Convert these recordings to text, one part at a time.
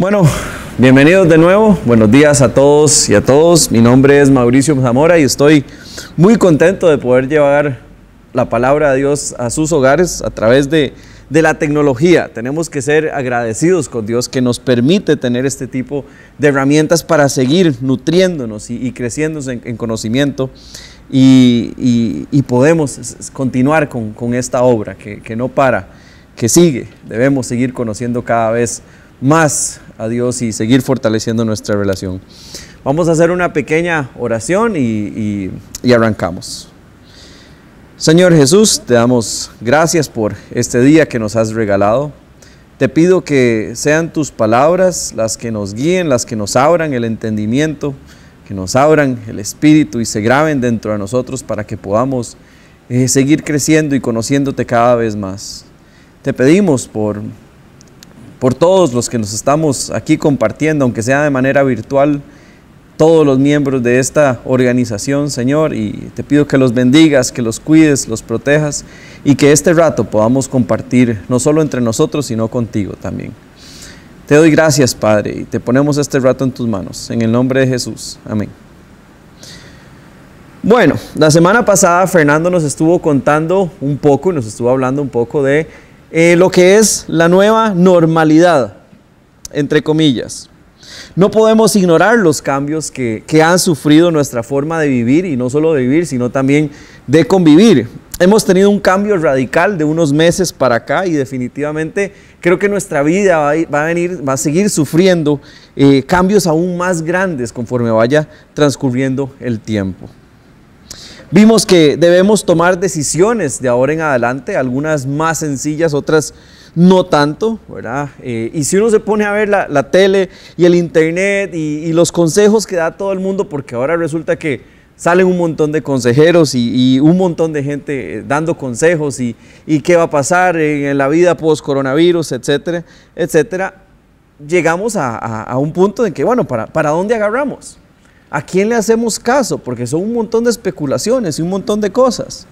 Bueno, bienvenidos de nuevo. Buenos días a todos y a todos. Mi nombre es Mauricio Zamora y estoy muy contento de poder llevar la palabra de Dios a sus hogares a través de, la tecnología. Tenemos que ser agradecidos con Dios que nos permite tener este tipo de herramientas para seguir nutriéndonos y, creciendo en, conocimiento y, podemos continuar con, esta obra que no para, que sigue. Debemos seguir conociendo cada vez más a Dios y seguir fortaleciendo nuestra relación. Vamos a hacer una pequeña oración y, arrancamos. Señor Jesús, te damos gracias por este día que nos has regalado. Te pido que sean tus palabras las que nos guíen, las que nos abran el entendimiento, que nos abran el espíritu y se graben dentro de nosotros para que podamos eh, seguir creciendo y conociéndote cada vez más. Te pedimos por por todos los que nos estamos aquí compartiendo, aunque sea de manera virtual, todos los miembros de esta organización, Señor, y te pido que los bendigas, que los cuides, los protejas y que este rato podamos compartir no solo entre nosotros, sino contigo también. Te doy gracias, Padre, y te ponemos este rato en tus manos, en el nombre de Jesús. Amén. Bueno, la semana pasada Fernando nos estuvo contando un poco, nos estuvo hablando un poco de eh, lo que es la nueva normalidad, entre comillas. No podemos ignorar los cambios que, han sufrido nuestra forma de vivir, y no solo de vivir, sino también de convivir. Hemos tenido un cambio radical de unos meses para acá y definitivamente creo que nuestra vida va a, seguir sufriendo eh, cambios aún más grandes conforme vaya transcurriendo el tiempo. Vimos que debemos tomar decisiones de ahora en adelante, algunas más sencillas, otras no tanto, ¿verdad? Eh, y si uno se pone a ver la, tele y el internet y, los consejos que da todo el mundo, porque ahora resulta que salen un montón de consejeros y, un montón de gente eh, dando consejos y, qué va a pasar en, la vida post-coronavirus, etcétera, etcétera, llegamos a, un punto en que, bueno, ¿para, ¿para dónde agarramos? ¿A quién le hacemos caso? Porque son un montón de especulaciones y un montón de cosas.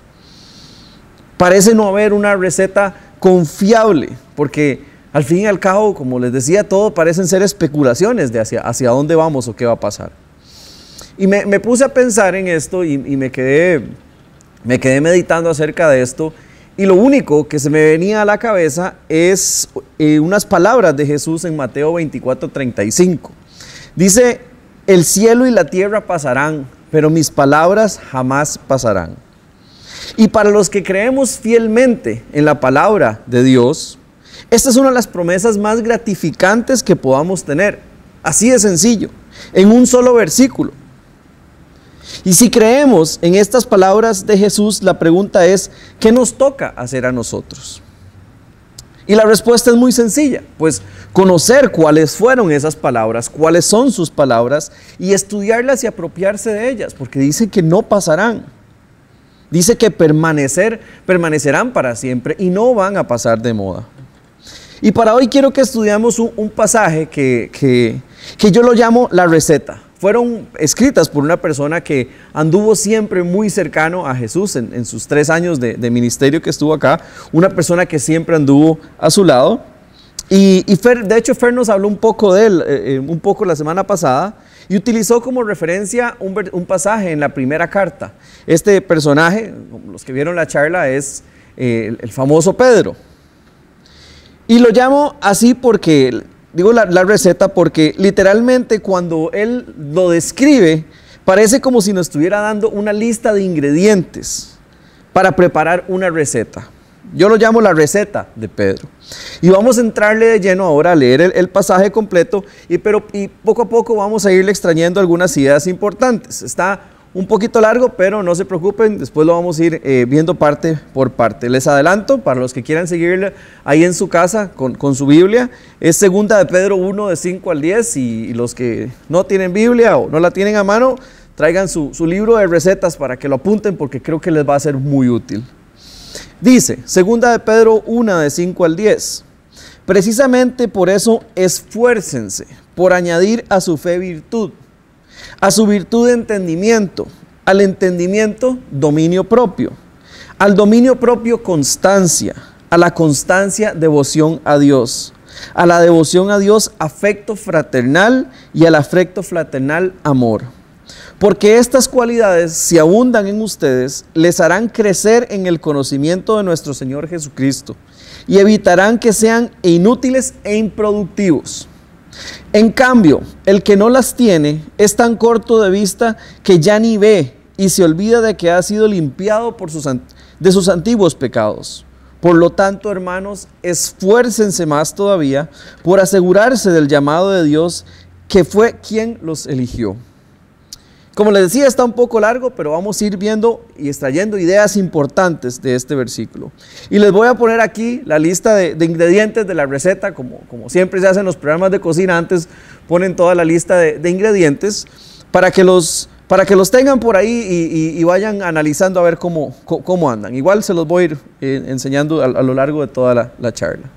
Parece no haber una receta confiable, porque al fin y al cabo, como les decía, todo parecen ser especulaciones de hacia, hacia dónde vamos o qué va a pasar. Y me, puse a pensar en esto y, me, quedé, me quedé meditando acerca de esto. Y lo único que se me venía a la cabeza es eh, unas palabras de Jesús en Mateo 24, 35. Dice, el cielo y la tierra pasarán, pero mis palabras jamás pasarán. Y para los que creemos fielmente en la palabra de Dios, esta es una de las promesas más gratificantes que podamos tener. Así de sencillo, en un solo versículo. Y si creemos en estas palabras de Jesús, la pregunta es, ¿qué nos toca hacer a nosotros? Y la respuesta es muy sencilla, pues conocer cuáles fueron esas palabras, cuáles son sus palabras y estudiarlas y apropiarse de ellas, porque dice que no pasarán. Dice que permanecer, permanecerán para siempre y no van a pasar de moda. Y para hoy quiero que estudiamos un, pasaje que, que yo lo llamo la receta fueron escritas por una persona que anduvo siempre muy cercano a Jesús en, sus tres años de, ministerio que estuvo acá, una persona que siempre anduvo a su lado. Y, de hecho, Fer nos habló un poco de él, eh, eh, un poco la semana pasada, y utilizó como referencia un, pasaje en la primera carta. Este personaje, los que vieron la charla, es eh, el famoso Pedro. Y lo llamo así porque digo la, receta porque literalmente cuando él lo describe, parece como si nos estuviera dando una lista de ingredientes para preparar una receta. Yo lo llamo la receta de Pedro. Y vamos a entrarle de lleno ahora a leer el, pasaje completo, y, pero, y poco a poco vamos a irle extrañando algunas ideas importantes. Está un poquito largo, pero no se preocupen, después lo vamos a ir eh, viendo parte por parte. Les adelanto, para los que quieran seguirle ahí en su casa con, su Biblia, es segunda de Pedro 1 de 5 al 10 y, los que no tienen Biblia o no la tienen a mano, traigan su, su libro de recetas para que lo apunten porque creo que les va a ser muy útil. Dice, segunda de Pedro 1 de 5 al 10. Precisamente por eso esfuércense por añadir a su fe virtud a su virtud de entendimiento, al entendimiento dominio propio, al dominio propio constancia, a la constancia devoción a Dios, a la devoción a Dios afecto fraternal y al afecto fraternal amor. Porque estas cualidades, si abundan en ustedes, les harán crecer en el conocimiento de nuestro Señor Jesucristo y evitarán que sean inútiles e improductivos. En cambio, el que no las tiene es tan corto de vista que ya ni ve y se olvida de que ha sido limpiado por sus, de sus antiguos pecados. Por lo tanto, hermanos, esfuércense más todavía por asegurarse del llamado de Dios que fue quien los eligió. Como les decía, está un poco largo, pero vamos a ir viendo y extrayendo ideas importantes de este versículo. Y les voy a poner aquí la lista de, ingredientes de la receta, como, como, siempre se hace en los programas de cocina, antes ponen toda la lista de, ingredientes para que, los, para que los tengan por ahí y, vayan analizando a ver cómo, cómo, andan. Igual se los voy a ir eh, enseñando a, lo largo de toda la charla.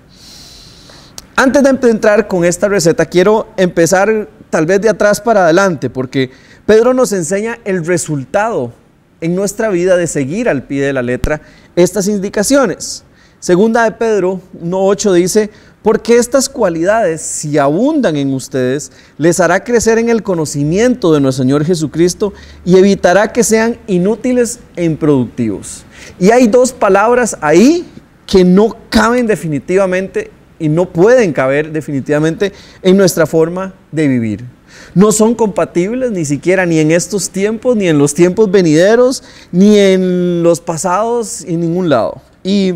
Antes de entrar con esta receta, quiero empezar tal vez de atrás para adelante, porque Pedro nos enseña el resultado en nuestra vida de seguir al pie de la letra estas indicaciones. Segunda de Pedro 1.8 dice, porque estas cualidades, si abundan en ustedes, les hará crecer en el conocimiento de nuestro Señor Jesucristo y evitará que sean inútiles e improductivos. Y hay dos palabras ahí que no caben definitivamente y no pueden caber definitivamente en nuestra forma de vivir no son compatibles ni siquiera ni en estos tiempos, ni en los tiempos venideros, ni en los pasados, en ningún lado. Y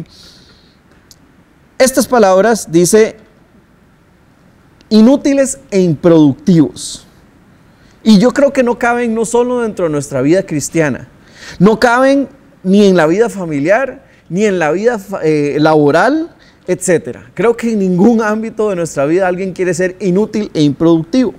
estas palabras dice inútiles e improductivos. Y yo creo que no caben no solo dentro de nuestra vida cristiana, no caben ni en la vida familiar, ni en la vida eh, laboral, etc. Creo que en ningún ámbito de nuestra vida alguien quiere ser inútil e improductivo.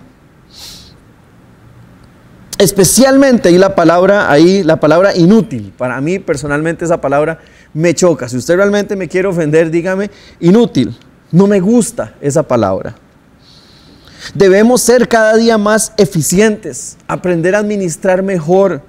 Especialmente ahí la palabra, ahí la palabra inútil. Para mí personalmente esa palabra me choca. Si usted realmente me quiere ofender, dígame inútil. No me gusta esa palabra. Debemos ser cada día más eficientes, aprender a administrar mejor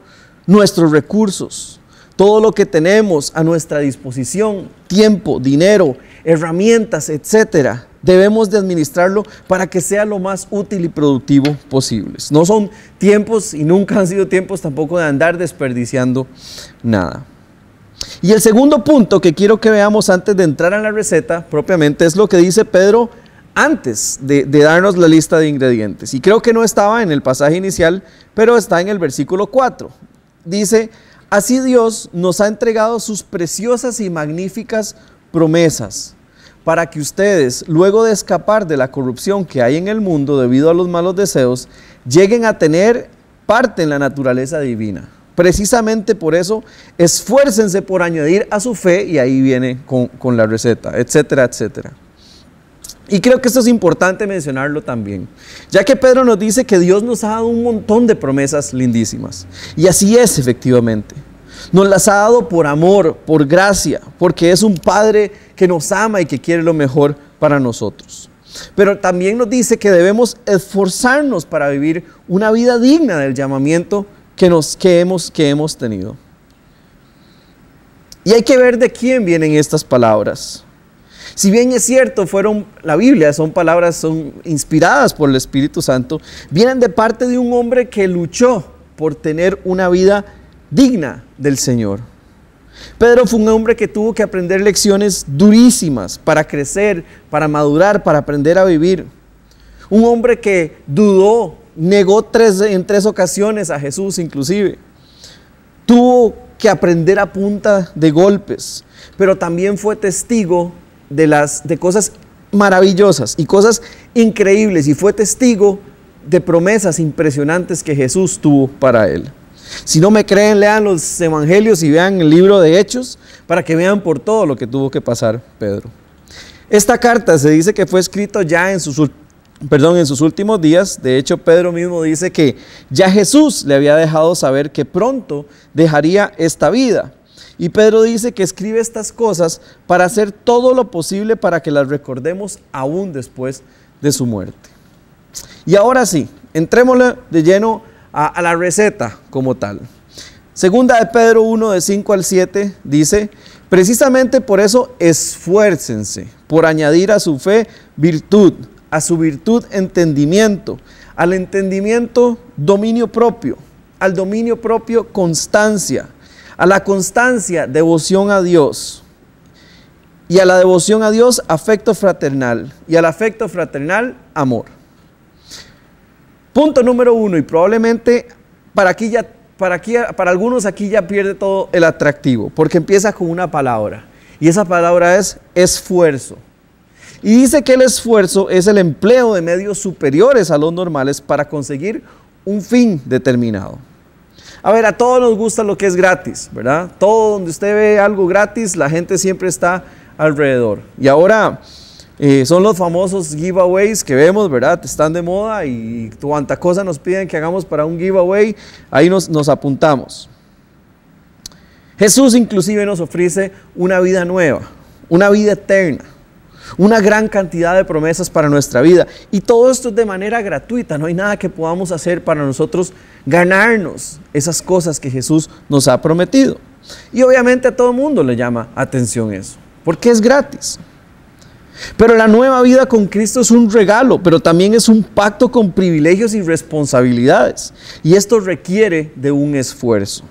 nuestros recursos, todo lo que tenemos a nuestra disposición, tiempo, dinero, herramientas, etcétera debemos de administrarlo para que sea lo más útil y productivo posible. No son tiempos y nunca han sido tiempos tampoco de andar desperdiciando nada. Y el segundo punto que quiero que veamos antes de entrar en la receta propiamente es lo que dice Pedro antes de, de, darnos la lista de ingredientes. Y creo que no estaba en el pasaje inicial, pero está en el versículo 4. Dice, así Dios nos ha entregado sus preciosas y magníficas promesas para que ustedes, luego de escapar de la corrupción que hay en el mundo debido a los malos deseos, lleguen a tener parte en la naturaleza divina. Precisamente por eso, esfuércense por añadir a su fe, y ahí viene con, la receta, etcétera, etcétera. Y creo que esto es importante mencionarlo también, ya que Pedro nos dice que Dios nos ha dado un montón de promesas lindísimas. Y así es efectivamente. Nos las ha dado por amor, por gracia, porque es un Padre que nos ama y que quiere lo mejor para nosotros. Pero también nos dice que debemos esforzarnos para vivir una vida digna del llamamiento que, nos, que, hemos, que hemos tenido. Y hay que ver de quién vienen estas palabras. Si bien es cierto, fueron la Biblia, son palabras son inspiradas por el Espíritu Santo, vienen de parte de un hombre que luchó por tener una vida digna del Señor. Pedro fue un hombre que tuvo que aprender lecciones durísimas para crecer, para madurar, para aprender a vivir. Un hombre que dudó, negó tres, en tres ocasiones a Jesús inclusive. Tuvo que aprender a punta de golpes, pero también fue testigo de, las, de cosas maravillosas y cosas increíbles y fue testigo de promesas impresionantes que Jesús tuvo para él. Si no me creen, lean los evangelios y vean el libro de Hechos para que vean por todo lo que tuvo que pasar Pedro. Esta carta se dice que fue escrito ya en sus, perdón, en sus últimos días. De hecho, Pedro mismo dice que ya Jesús le había dejado saber que pronto dejaría esta vida. Y Pedro dice que escribe estas cosas para hacer todo lo posible para que las recordemos aún después de su muerte. Y ahora sí, entrémosle de lleno a, la receta como tal. Segunda de Pedro 1 de 5 al 7 dice, precisamente por eso esfuércense por añadir a su fe virtud, a su virtud entendimiento, al entendimiento dominio propio, al dominio propio constancia, a la constancia devoción a Dios y a la devoción a Dios afecto fraternal y al afecto fraternal amor. Punto número uno y probablemente para aquí ya para, aquí, para algunos aquí ya pierde todo el atractivo, porque empieza con una palabra, y esa palabra es esfuerzo. Y dice que el esfuerzo es el empleo de medios superiores a los normales para conseguir un fin determinado. A ver, a todos nos gusta lo que es gratis, ¿verdad? Todo donde usted ve algo gratis, la gente siempre está alrededor. Y ahora eh, son los famosos giveaways que vemos, ¿verdad? Están de moda y cuanta cosa nos piden que hagamos para un giveaway, ahí nos, apuntamos. Jesús inclusive nos ofrece una vida nueva, una vida eterna una gran cantidad de promesas para nuestra vida. Y todo esto es de manera gratuita, no hay nada que podamos hacer para nosotros ganarnos esas cosas que Jesús nos ha prometido. Y obviamente a todo mundo le llama atención eso, porque es gratis. Pero la nueva vida con Cristo es un regalo, pero también es un pacto con privilegios y responsabilidades. Y esto requiere de un esfuerzo.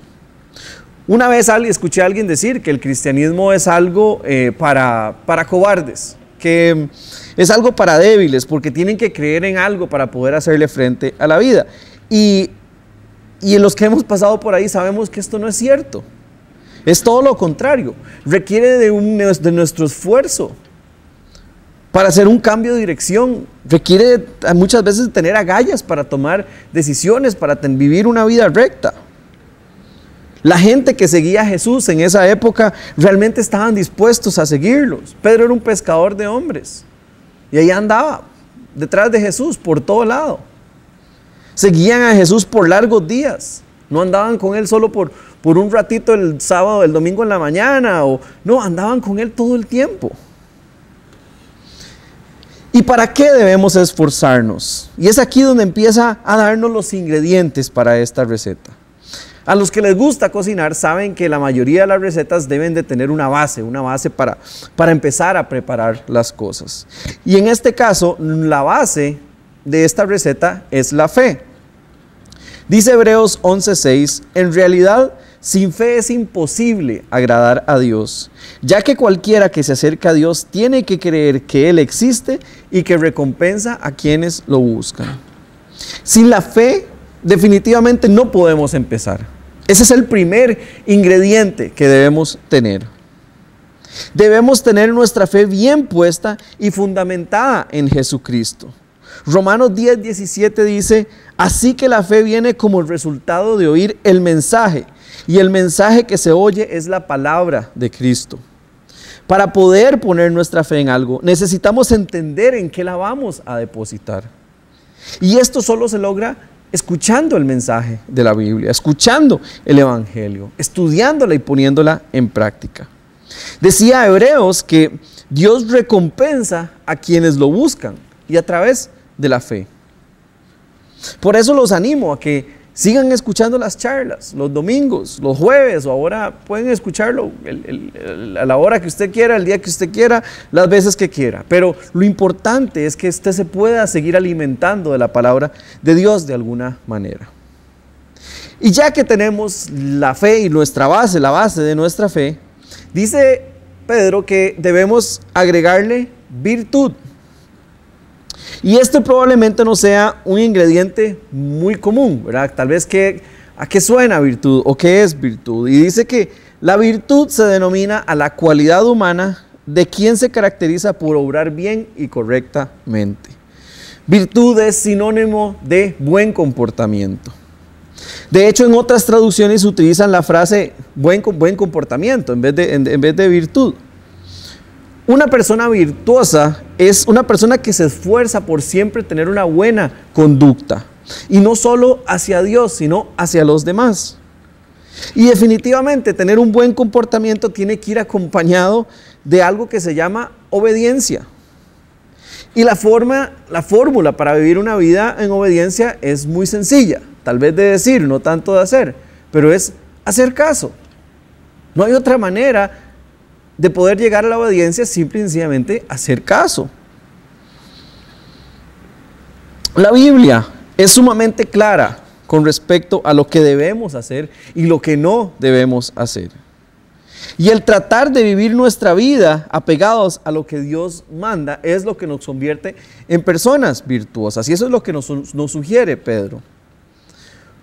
Una vez escuché a alguien decir que el cristianismo es algo eh, para, para cobardes que es algo para débiles, porque tienen que creer en algo para poder hacerle frente a la vida. Y, en los que hemos pasado por ahí sabemos que esto no es cierto. Es todo lo contrario. Requiere de, un, de nuestro esfuerzo para hacer un cambio de dirección. Requiere muchas veces tener agallas para tomar decisiones, para vivir una vida recta. La gente que seguía a Jesús en esa época realmente estaban dispuestos a seguirlos. Pedro era un pescador de hombres y ahí andaba detrás de Jesús por todo lado. Seguían a Jesús por largos días. No andaban con él solo por, por un ratito el sábado, el domingo en la mañana, o no, andaban con él todo el tiempo. ¿Y para qué debemos esforzarnos? Y es aquí donde empieza a darnos los ingredientes para esta receta. A los que les gusta cocinar saben que la mayoría de las recetas deben de tener una base, una base para, para empezar a preparar las cosas. Y en este caso, la base de esta receta es la fe. Dice Hebreos 11:6, en realidad sin fe es imposible agradar a Dios, ya que cualquiera que se acerca a Dios tiene que creer que Él existe y que recompensa a quienes lo buscan. Sin la fe definitivamente no podemos empezar. Ese es el primer ingrediente que debemos tener. Debemos tener nuestra fe bien puesta y fundamentada en Jesucristo. Romanos 10, 17 dice, así que la fe viene como el resultado de oír el mensaje, y el mensaje que se oye es la palabra de Cristo. Para poder poner nuestra fe en algo, necesitamos entender en qué la vamos a depositar. Y esto solo se logra escuchando el mensaje de la Biblia, escuchando el Evangelio, estudiándola y poniéndola en práctica. Decía Hebreos que Dios recompensa a quienes lo buscan y a través de la fe. Por eso los animo a que Sigan escuchando las charlas los domingos, los jueves o ahora pueden escucharlo a la hora que usted quiera, el día que usted quiera, las veces que quiera. Pero lo importante es que usted se pueda seguir alimentando de la palabra de Dios de alguna manera. Y ya que tenemos la fe y nuestra base, la base de nuestra fe, dice Pedro que debemos agregarle virtud. Y este probablemente no sea un ingrediente muy común, ¿verdad? Tal vez que, a qué suena virtud o qué es virtud. Y dice que la virtud se denomina a la cualidad humana de quien se caracteriza por obrar bien y correctamente. Virtud es sinónimo de buen comportamiento. De hecho, en otras traducciones utilizan la frase buen, buen comportamiento en vez de, en vez de virtud. Una persona virtuosa es una persona que se esfuerza por siempre tener una buena conducta. Y no solo hacia Dios, sino hacia los demás. Y definitivamente tener un buen comportamiento tiene que ir acompañado de algo que se llama obediencia. Y la forma, la fórmula para vivir una vida en obediencia es muy sencilla, tal vez de decir, no tanto de hacer, pero es hacer caso. No hay otra manera de poder llegar a la obediencia simple y sencillamente hacer caso. La Biblia es sumamente clara con respecto a lo que debemos hacer y lo que no debemos hacer. Y el tratar de vivir nuestra vida apegados a lo que Dios manda es lo que nos convierte en personas virtuosas. Y eso es lo que nos, sugiere Pedro.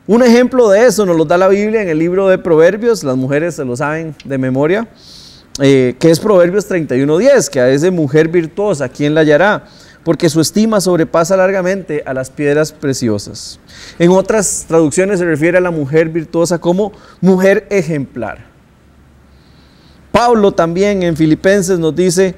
Un ejemplo de eso nos lo da la Biblia en el libro de Proverbios, las mujeres se lo saben de memoria, eh, que es Proverbios 31.10, que a esa mujer virtuosa, ¿quién la hallará? Porque su estima sobrepasa largamente a las piedras preciosas. En otras traducciones se refiere a la mujer virtuosa como mujer ejemplar. Pablo también en Filipenses nos dice,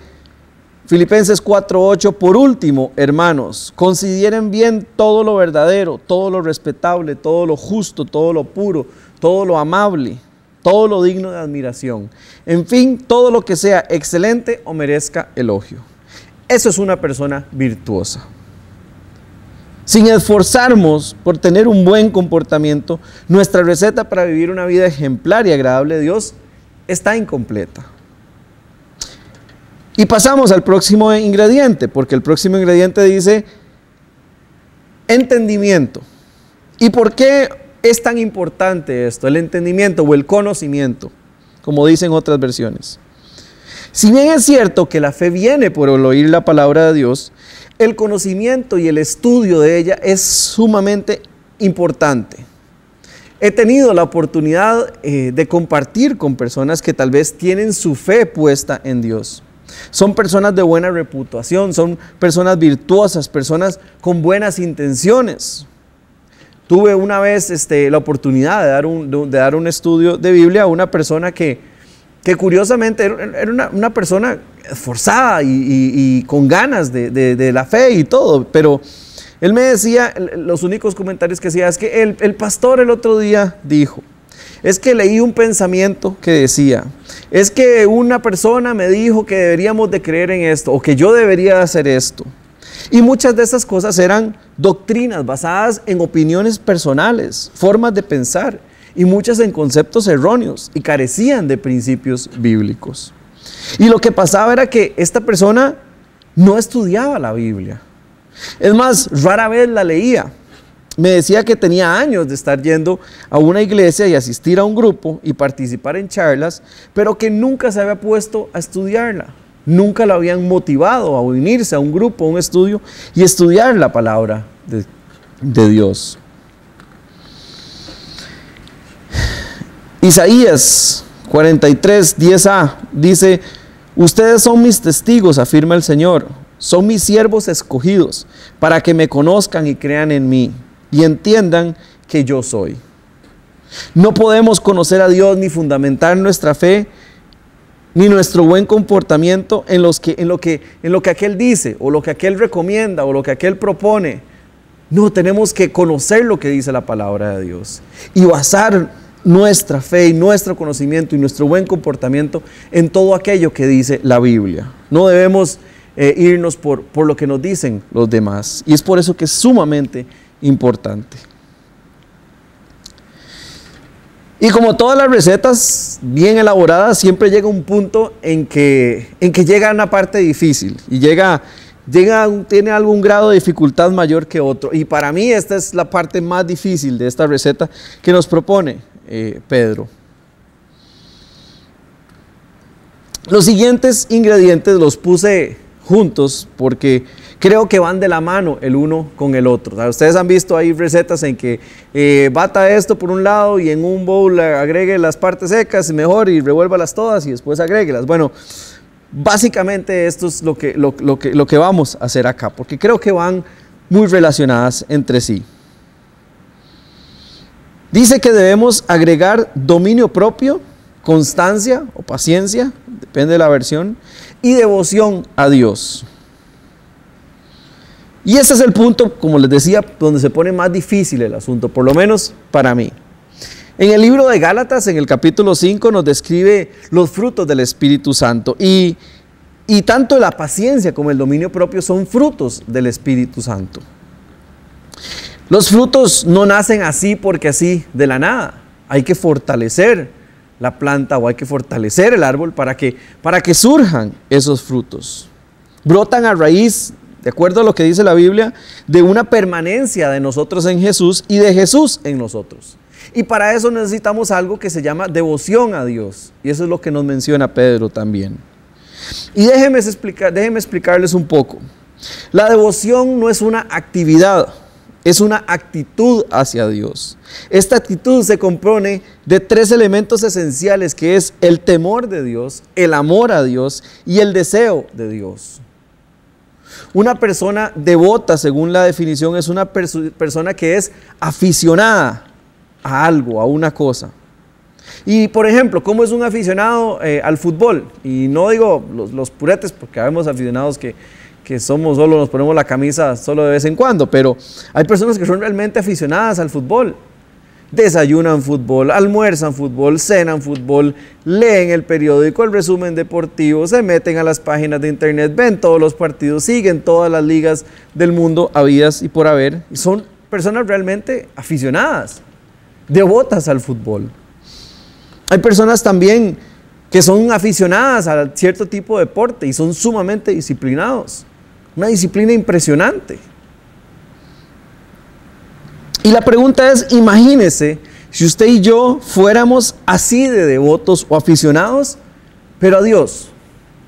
Filipenses 4:8, por último, hermanos, consideren bien todo lo verdadero, todo lo respetable, todo lo justo, todo lo puro, todo lo amable, todo lo digno de admiración. En fin, todo lo que sea excelente o merezca elogio. Eso es una persona virtuosa. Sin esforzarnos por tener un buen comportamiento, nuestra receta para vivir una vida ejemplar y agradable a Dios está incompleta. Y pasamos al próximo ingrediente, porque el próximo ingrediente dice entendimiento. ¿Y por qué es tan importante esto, el entendimiento o el conocimiento, como dicen otras versiones? Si bien es cierto que la fe viene por el oír la palabra de Dios, el conocimiento y el estudio de ella es sumamente importante. He tenido la oportunidad eh, de compartir con personas que tal vez tienen su fe puesta en Dios. Son personas de buena reputación, son personas virtuosas, personas con buenas intenciones. Tuve una vez este, la oportunidad de dar, un, estudio de Biblia a una persona que, curiosamente era una, persona esforzada y, con ganas de la fe y todo, pero él me decía, los únicos comentarios que hacía es que el, el pastor el otro día dijo, es que leí un pensamiento que decía, es que una persona me dijo que deberíamos de creer en esto o que yo debería hacer esto. Y muchas de esas cosas eran doctrinas basadas en opiniones personales, formas de pensar y muchas en conceptos erróneos y carecían de principios bíblicos. Y lo que pasaba era que esta persona no estudiaba la Biblia. Es más, rara vez la leía. Me decía que tenía años de estar yendo a una iglesia y asistir a un grupo y participar en charlas, pero que nunca se había puesto a estudiarla. Nunca la habían motivado a unirse a un grupo, a un estudio y estudiar la palabra de, de Dios. Isaías 43, 10a dice, ustedes son mis testigos, afirma el Señor son mis siervos escogidos para que me conozcan y crean en mí y entiendan que yo soy. No podemos conocer a Dios ni fundamentar nuestra fe ni nuestro buen comportamiento en, que, en, lo que, en lo que aquel dice o lo que aquel recomienda o lo que aquel propone. No, tenemos que conocer lo que dice la palabra de Dios y basar nuestra fe y nuestro conocimiento y nuestro buen comportamiento en todo aquello que dice la Biblia. No debemos eh, irnos por lo que nos dicen los demás. Y es por eso que es sumamente importante. Y como todas las recetas bien elaboradas, siempre llega un punto en que, en que llega una parte difícil y llega, llega, tiene algún grado de dificultad mayor que otro. Y para mí esta es la parte más difícil de esta receta que nos propone eh, Pedro. Los siguientes ingredientes los puse juntos porque creo que van de la mano el uno con el otro. ustedes han visto ahí recetas en que eh, bata esto por un lado y en un bowl agregue las partes secas mejor y revuélvalas todas y después agréguelas. Bueno, básicamente esto es lo que, lo, que, lo que vamos a hacer acá porque creo que van muy relacionadas entre sí. Dice que debemos agregar dominio propio, constancia o paciencia, depende de la versión, y devoción a Dios. Y ese es el punto, como les decía, donde se pone más difícil el asunto, por lo menos para mí. En el libro de Gálatas, en el capítulo 5, nos describe los frutos del Espíritu Santo. Y, y tanto la paciencia como el dominio propio son frutos del Espíritu Santo. Los frutos no nacen así porque así de la nada. Hay que fortalecer la planta o hay que fortalecer el árbol para que, para que surjan esos frutos. Brotan a raíz de acuerdo a lo que dice la Biblia, de una permanencia de nosotros en Jesús y de Jesús en nosotros. Y para eso necesitamos algo que se llama devoción a Dios. Y eso es lo que nos menciona Pedro también. Y déjenme, explicar, explicarles un poco. La devoción no es una actividad, es una actitud hacia Dios. Esta actitud se compone de tres elementos esenciales que es el temor de Dios, el amor a Dios y el deseo de Dios. Una persona devota, según la definición, es una persona que es aficionada a algo, a una cosa. Y por ejemplo, ¿cómo es un aficionado eh, al fútbol? Y no digo los, puretes, porque habemos aficionados que, que somos solo, nos ponemos la camisa solo de vez en cuando, pero hay personas que son realmente aficionadas al fútbol. Desayunan fútbol, almuerzan fútbol, cenan fútbol, leen el periódico, el resumen deportivo, se meten a las páginas de internet, ven todos los partidos, siguen todas las ligas del mundo habidas y por haber. Son personas realmente aficionadas devotas al fútbol. Hay personas también que son aficionadas a cierto tipo de deporte y son sumamente disciplinados. Una disciplina impresionante. Y la pregunta es, imagínese si usted y yo fuéramos así de devotos o aficionados, pero a Dios,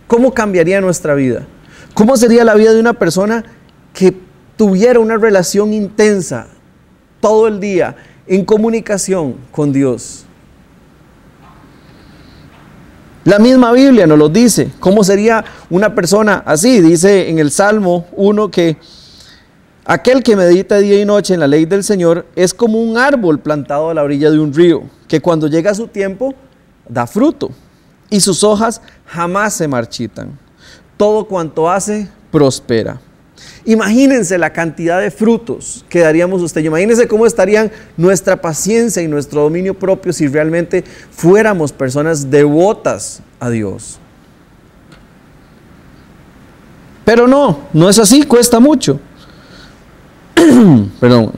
¿cómo cambiaría nuestra vida? ¿Cómo sería la vida de una persona que tuviera una relación intensa todo el día en comunicación con Dios. La misma Biblia nos lo dice. ¿Cómo sería una persona así? Dice en el Salmo 1 que aquel que medita día y noche en la ley del Señor es como un árbol plantado a la orilla de un río, que cuando llega su tiempo da fruto y sus hojas jamás se marchitan. Todo cuanto hace prospera. Imagínense la cantidad de frutos que daríamos usted. Imagínense cómo estarían nuestra paciencia y nuestro dominio propio si realmente fuéramos personas devotas a Dios. Pero no, no es así, cuesta mucho. Perdón.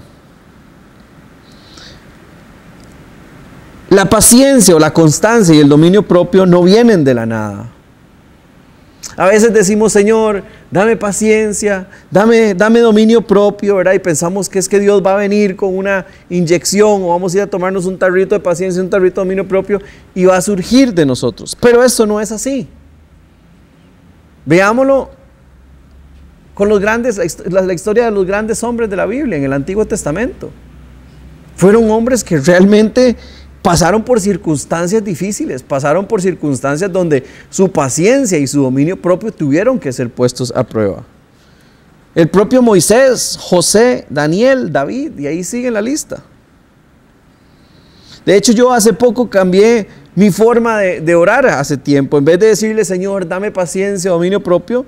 La paciencia o la constancia y el dominio propio no vienen de la nada. A veces decimos, Señor, dame paciencia, dame, dame dominio propio, ¿verdad? Y pensamos que es que Dios va a venir con una inyección o vamos a ir a tomarnos un tarrito de paciencia, un tarrito de dominio propio y va a surgir de nosotros. Pero eso no es así. Veámoslo con los grandes, la, historia de los grandes hombres de la Biblia en el Antiguo Testamento. Fueron hombres que realmente pasaron por circunstancias difíciles, pasaron por circunstancias donde su paciencia y su dominio propio tuvieron que ser puestos a prueba. El propio Moisés, José, Daniel, David, y ahí sigue la lista. De hecho, yo hace poco cambié mi forma de, orar hace tiempo. En vez de decirle, Señor, dame paciencia, dominio propio,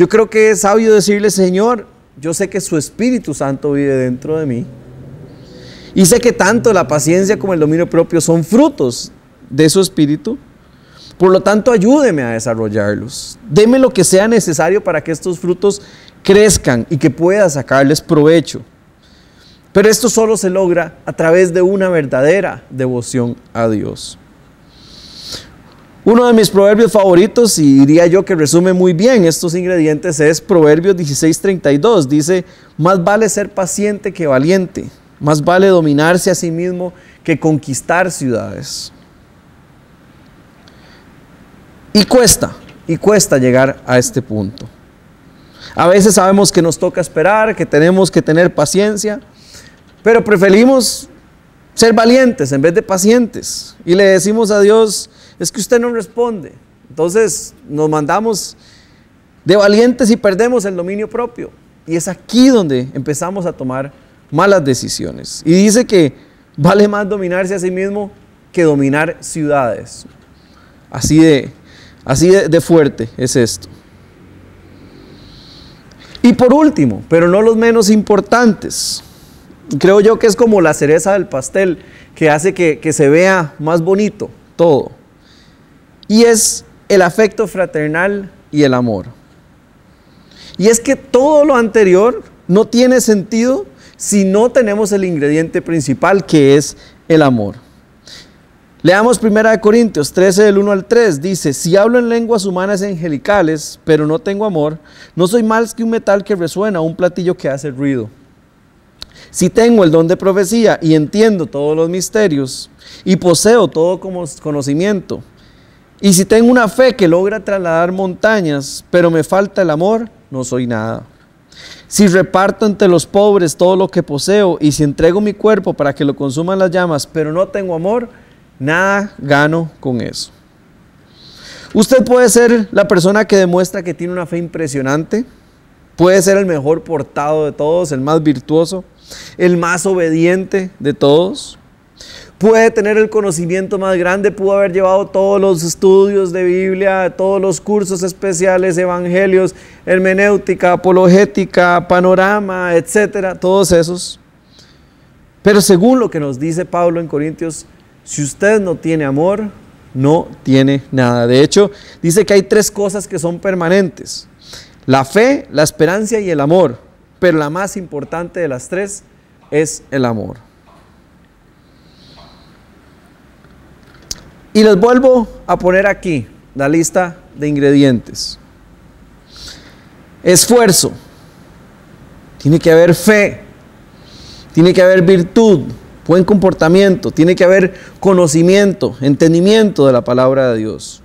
yo creo que es sabio decirle, Señor, yo sé que su Espíritu Santo vive dentro de mí. Y sé que tanto la paciencia como el dominio propio son frutos de su espíritu. Por lo tanto, ayúdeme a desarrollarlos. Deme lo que sea necesario para que estos frutos crezcan y que pueda sacarles provecho. Pero esto solo se logra a través de una verdadera devoción a Dios. Uno de mis proverbios favoritos, y diría yo que resume muy bien estos ingredientes, es Proverbios 16:32. Dice, más vale ser paciente que valiente. Más vale dominarse a sí mismo que conquistar ciudades. Y cuesta, y cuesta llegar a este punto. A veces sabemos que nos toca esperar, que tenemos que tener paciencia, pero preferimos ser valientes en vez de pacientes. Y le decimos a Dios, es que usted no responde. Entonces nos mandamos de valientes y perdemos el dominio propio. Y es aquí donde empezamos a tomar malas decisiones. Y dice que vale más dominarse a sí mismo que dominar ciudades. Así de, así de, fuerte es esto. Y por último, pero no los menos importantes, creo yo que es como la cereza del pastel que hace que, que se vea más bonito todo. Y es el afecto fraternal y el amor. Y es que todo lo anterior no tiene sentido si no tenemos el ingrediente principal que es el amor. Leamos 1 Corintios 13 del 1 al 3. Dice, si hablo en lenguas humanas angelicales, pero no tengo amor, no soy más que un metal que resuena, un platillo que hace ruido. Si tengo el don de profecía y entiendo todos los misterios y poseo todo como conocimiento, y si tengo una fe que logra trasladar montañas, pero me falta el amor, no soy nada. Si reparto entre los pobres todo lo que poseo y si entrego mi cuerpo para que lo consuman las llamas, pero no tengo amor, Nada gano con eso. Usted puede ser la persona que demuestra que tiene una fe impresionante. Puede ser el mejor portado de todos, el más virtuoso, el más obediente de todos. Puede tener el conocimiento más grande, pudo haber llevado todos los estudios de Biblia, todos los cursos especiales, evangelios, hermenéutica, apologética, panorama, etcétera, todos esos. Pero según lo que nos dice Pablo en Corintios si usted no tiene amor, no tiene nada. De hecho, dice que hay tres cosas que son permanentes. La fe, la esperanza y el amor. Pero la más importante de las tres es el amor. Y les vuelvo a poner aquí la lista de ingredientes. Esfuerzo. Tiene que haber fe. Tiene que haber virtud buen comportamiento, tiene que haber conocimiento, entendimiento de la palabra de Dios.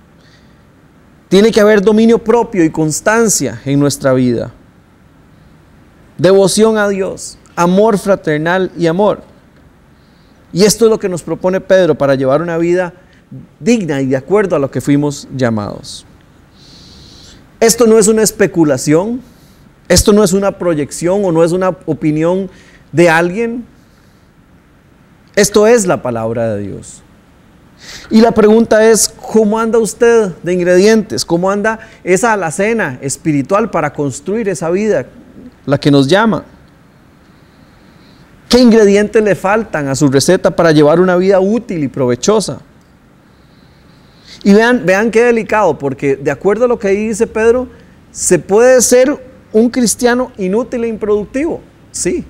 Tiene que haber dominio propio y constancia en nuestra vida. Devoción a Dios, amor fraternal y amor. Y esto es lo que nos propone Pedro para llevar una vida digna y de acuerdo a lo que fuimos llamados. Esto no es una especulación, esto no es una proyección o no es una opinión de alguien, esto es la palabra de Dios. Y la pregunta es, ¿cómo anda usted de ingredientes? ¿Cómo anda esa alacena espiritual para construir esa vida, la que nos llama? ¿Qué ingredientes le faltan a su receta para llevar una vida útil y provechosa? Y vean, vean qué delicado, porque de acuerdo a lo que dice Pedro, se puede ser un cristiano inútil e improductivo. Sí.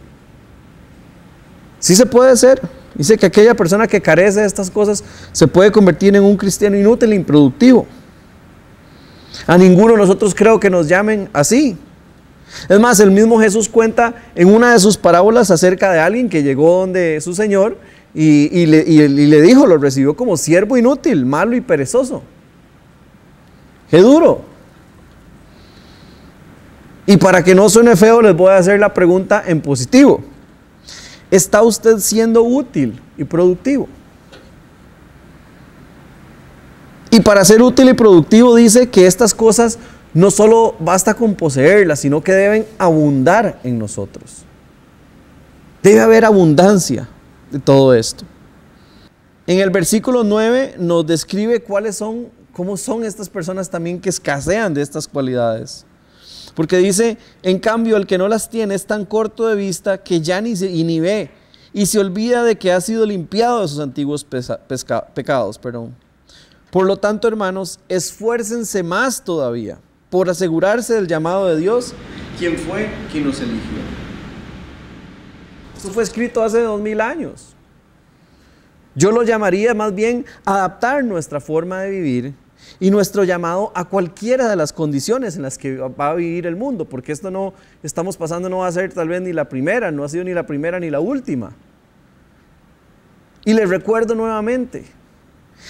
Sí se puede ser. Dice que aquella persona que carece de estas cosas se puede convertir en un cristiano inútil e improductivo. A ninguno de nosotros creo que nos llamen así. Es más, el mismo Jesús cuenta en una de sus parábolas acerca de alguien que llegó donde su Señor y, le, le dijo, lo recibió como siervo inútil, malo y perezoso. Qué duro. Y para que no suene feo, les voy a hacer la pregunta en positivo. ¿Está usted siendo útil y productivo? Y para ser útil y productivo dice que estas cosas no solo basta con poseerlas, sino que deben abundar en nosotros. Debe haber abundancia de todo esto. En el versículo 9 nos describe cuáles son, cómo son estas personas también que escasean de estas cualidades. Porque dice, en cambio, el que no las tiene es tan corto de vista que ya ni, ni ve y se olvida de que ha sido limpiado de sus antiguos pecados. Perdón. Por lo tanto, hermanos, esfuércense más todavía por asegurarse del llamado de Dios, quien fue quien nos eligió. Esto fue escrito hace dos mil años. Yo lo llamaría más bien adaptar nuestra forma de vivir y nuestro llamado a cualquiera de las condiciones en las que va a vivir el mundo, porque esto no estamos pasando no va a ser tal vez ni la primera, no ha sido ni la primera ni la última. Y les recuerdo nuevamente,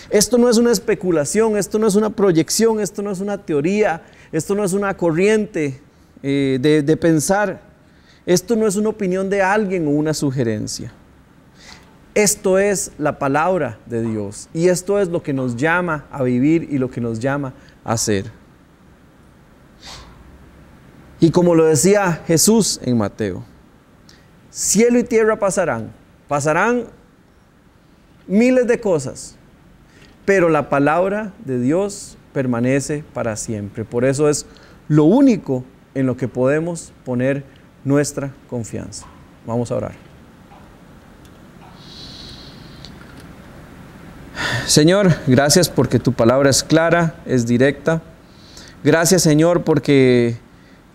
esto no es una especulación, esto no es una proyección, esto no es una teoría, esto no es una corriente eh, de pensar, esto no es una opinión de alguien o una sugerencia. Esto es la palabra de Dios y esto es lo que nos llama a vivir y lo que nos llama a hacer. Y como lo decía Jesús en Mateo, cielo y tierra pasarán, pasarán miles de cosas, pero la palabra de Dios permanece para siempre. Por eso es lo único en lo que podemos poner nuestra confianza. Vamos a orar. Señor, gracias porque tu palabra es clara, es directa. Gracias, Señor, porque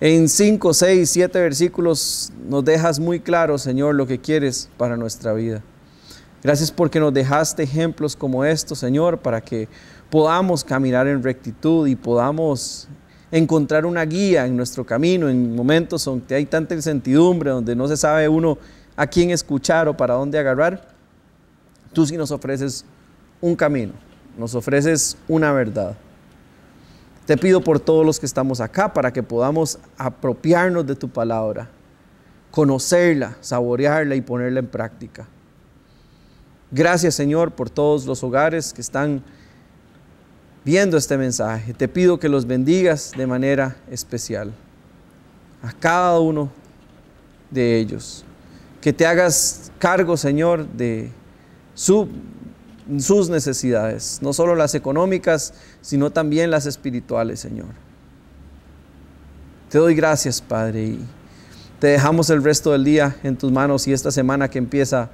en 5, 6, 7 versículos nos dejas muy claro, Señor, lo que quieres para nuestra vida. Gracias porque nos dejaste ejemplos como estos, Señor, para que podamos caminar en rectitud y podamos encontrar una guía en nuestro camino en momentos donde hay tanta incertidumbre, donde no se sabe uno a quién escuchar o para dónde agarrar. Tú sí nos ofreces un camino, nos ofreces una verdad. Te pido por todos los que estamos acá para que podamos apropiarnos de tu palabra, conocerla, saborearla y ponerla en práctica. Gracias Señor por todos los hogares que están viendo este mensaje. Te pido que los bendigas de manera especial. A cada uno de ellos. Que te hagas cargo, Señor, de sus necesidades. No solo las económicas, sino también las espirituales, Señor. Te doy gracias, Padre. Y te dejamos el resto del día en tus manos y esta semana que empieza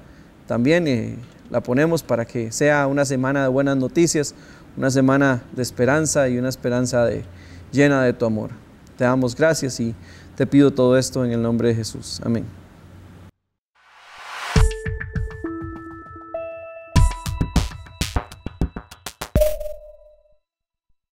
también. Eh, la ponemos para que sea una semana de buenas noticias, una semana de esperanza y una esperanza de, llena de tu amor. Te damos gracias y te pido todo esto en el nombre de Jesús. Amén.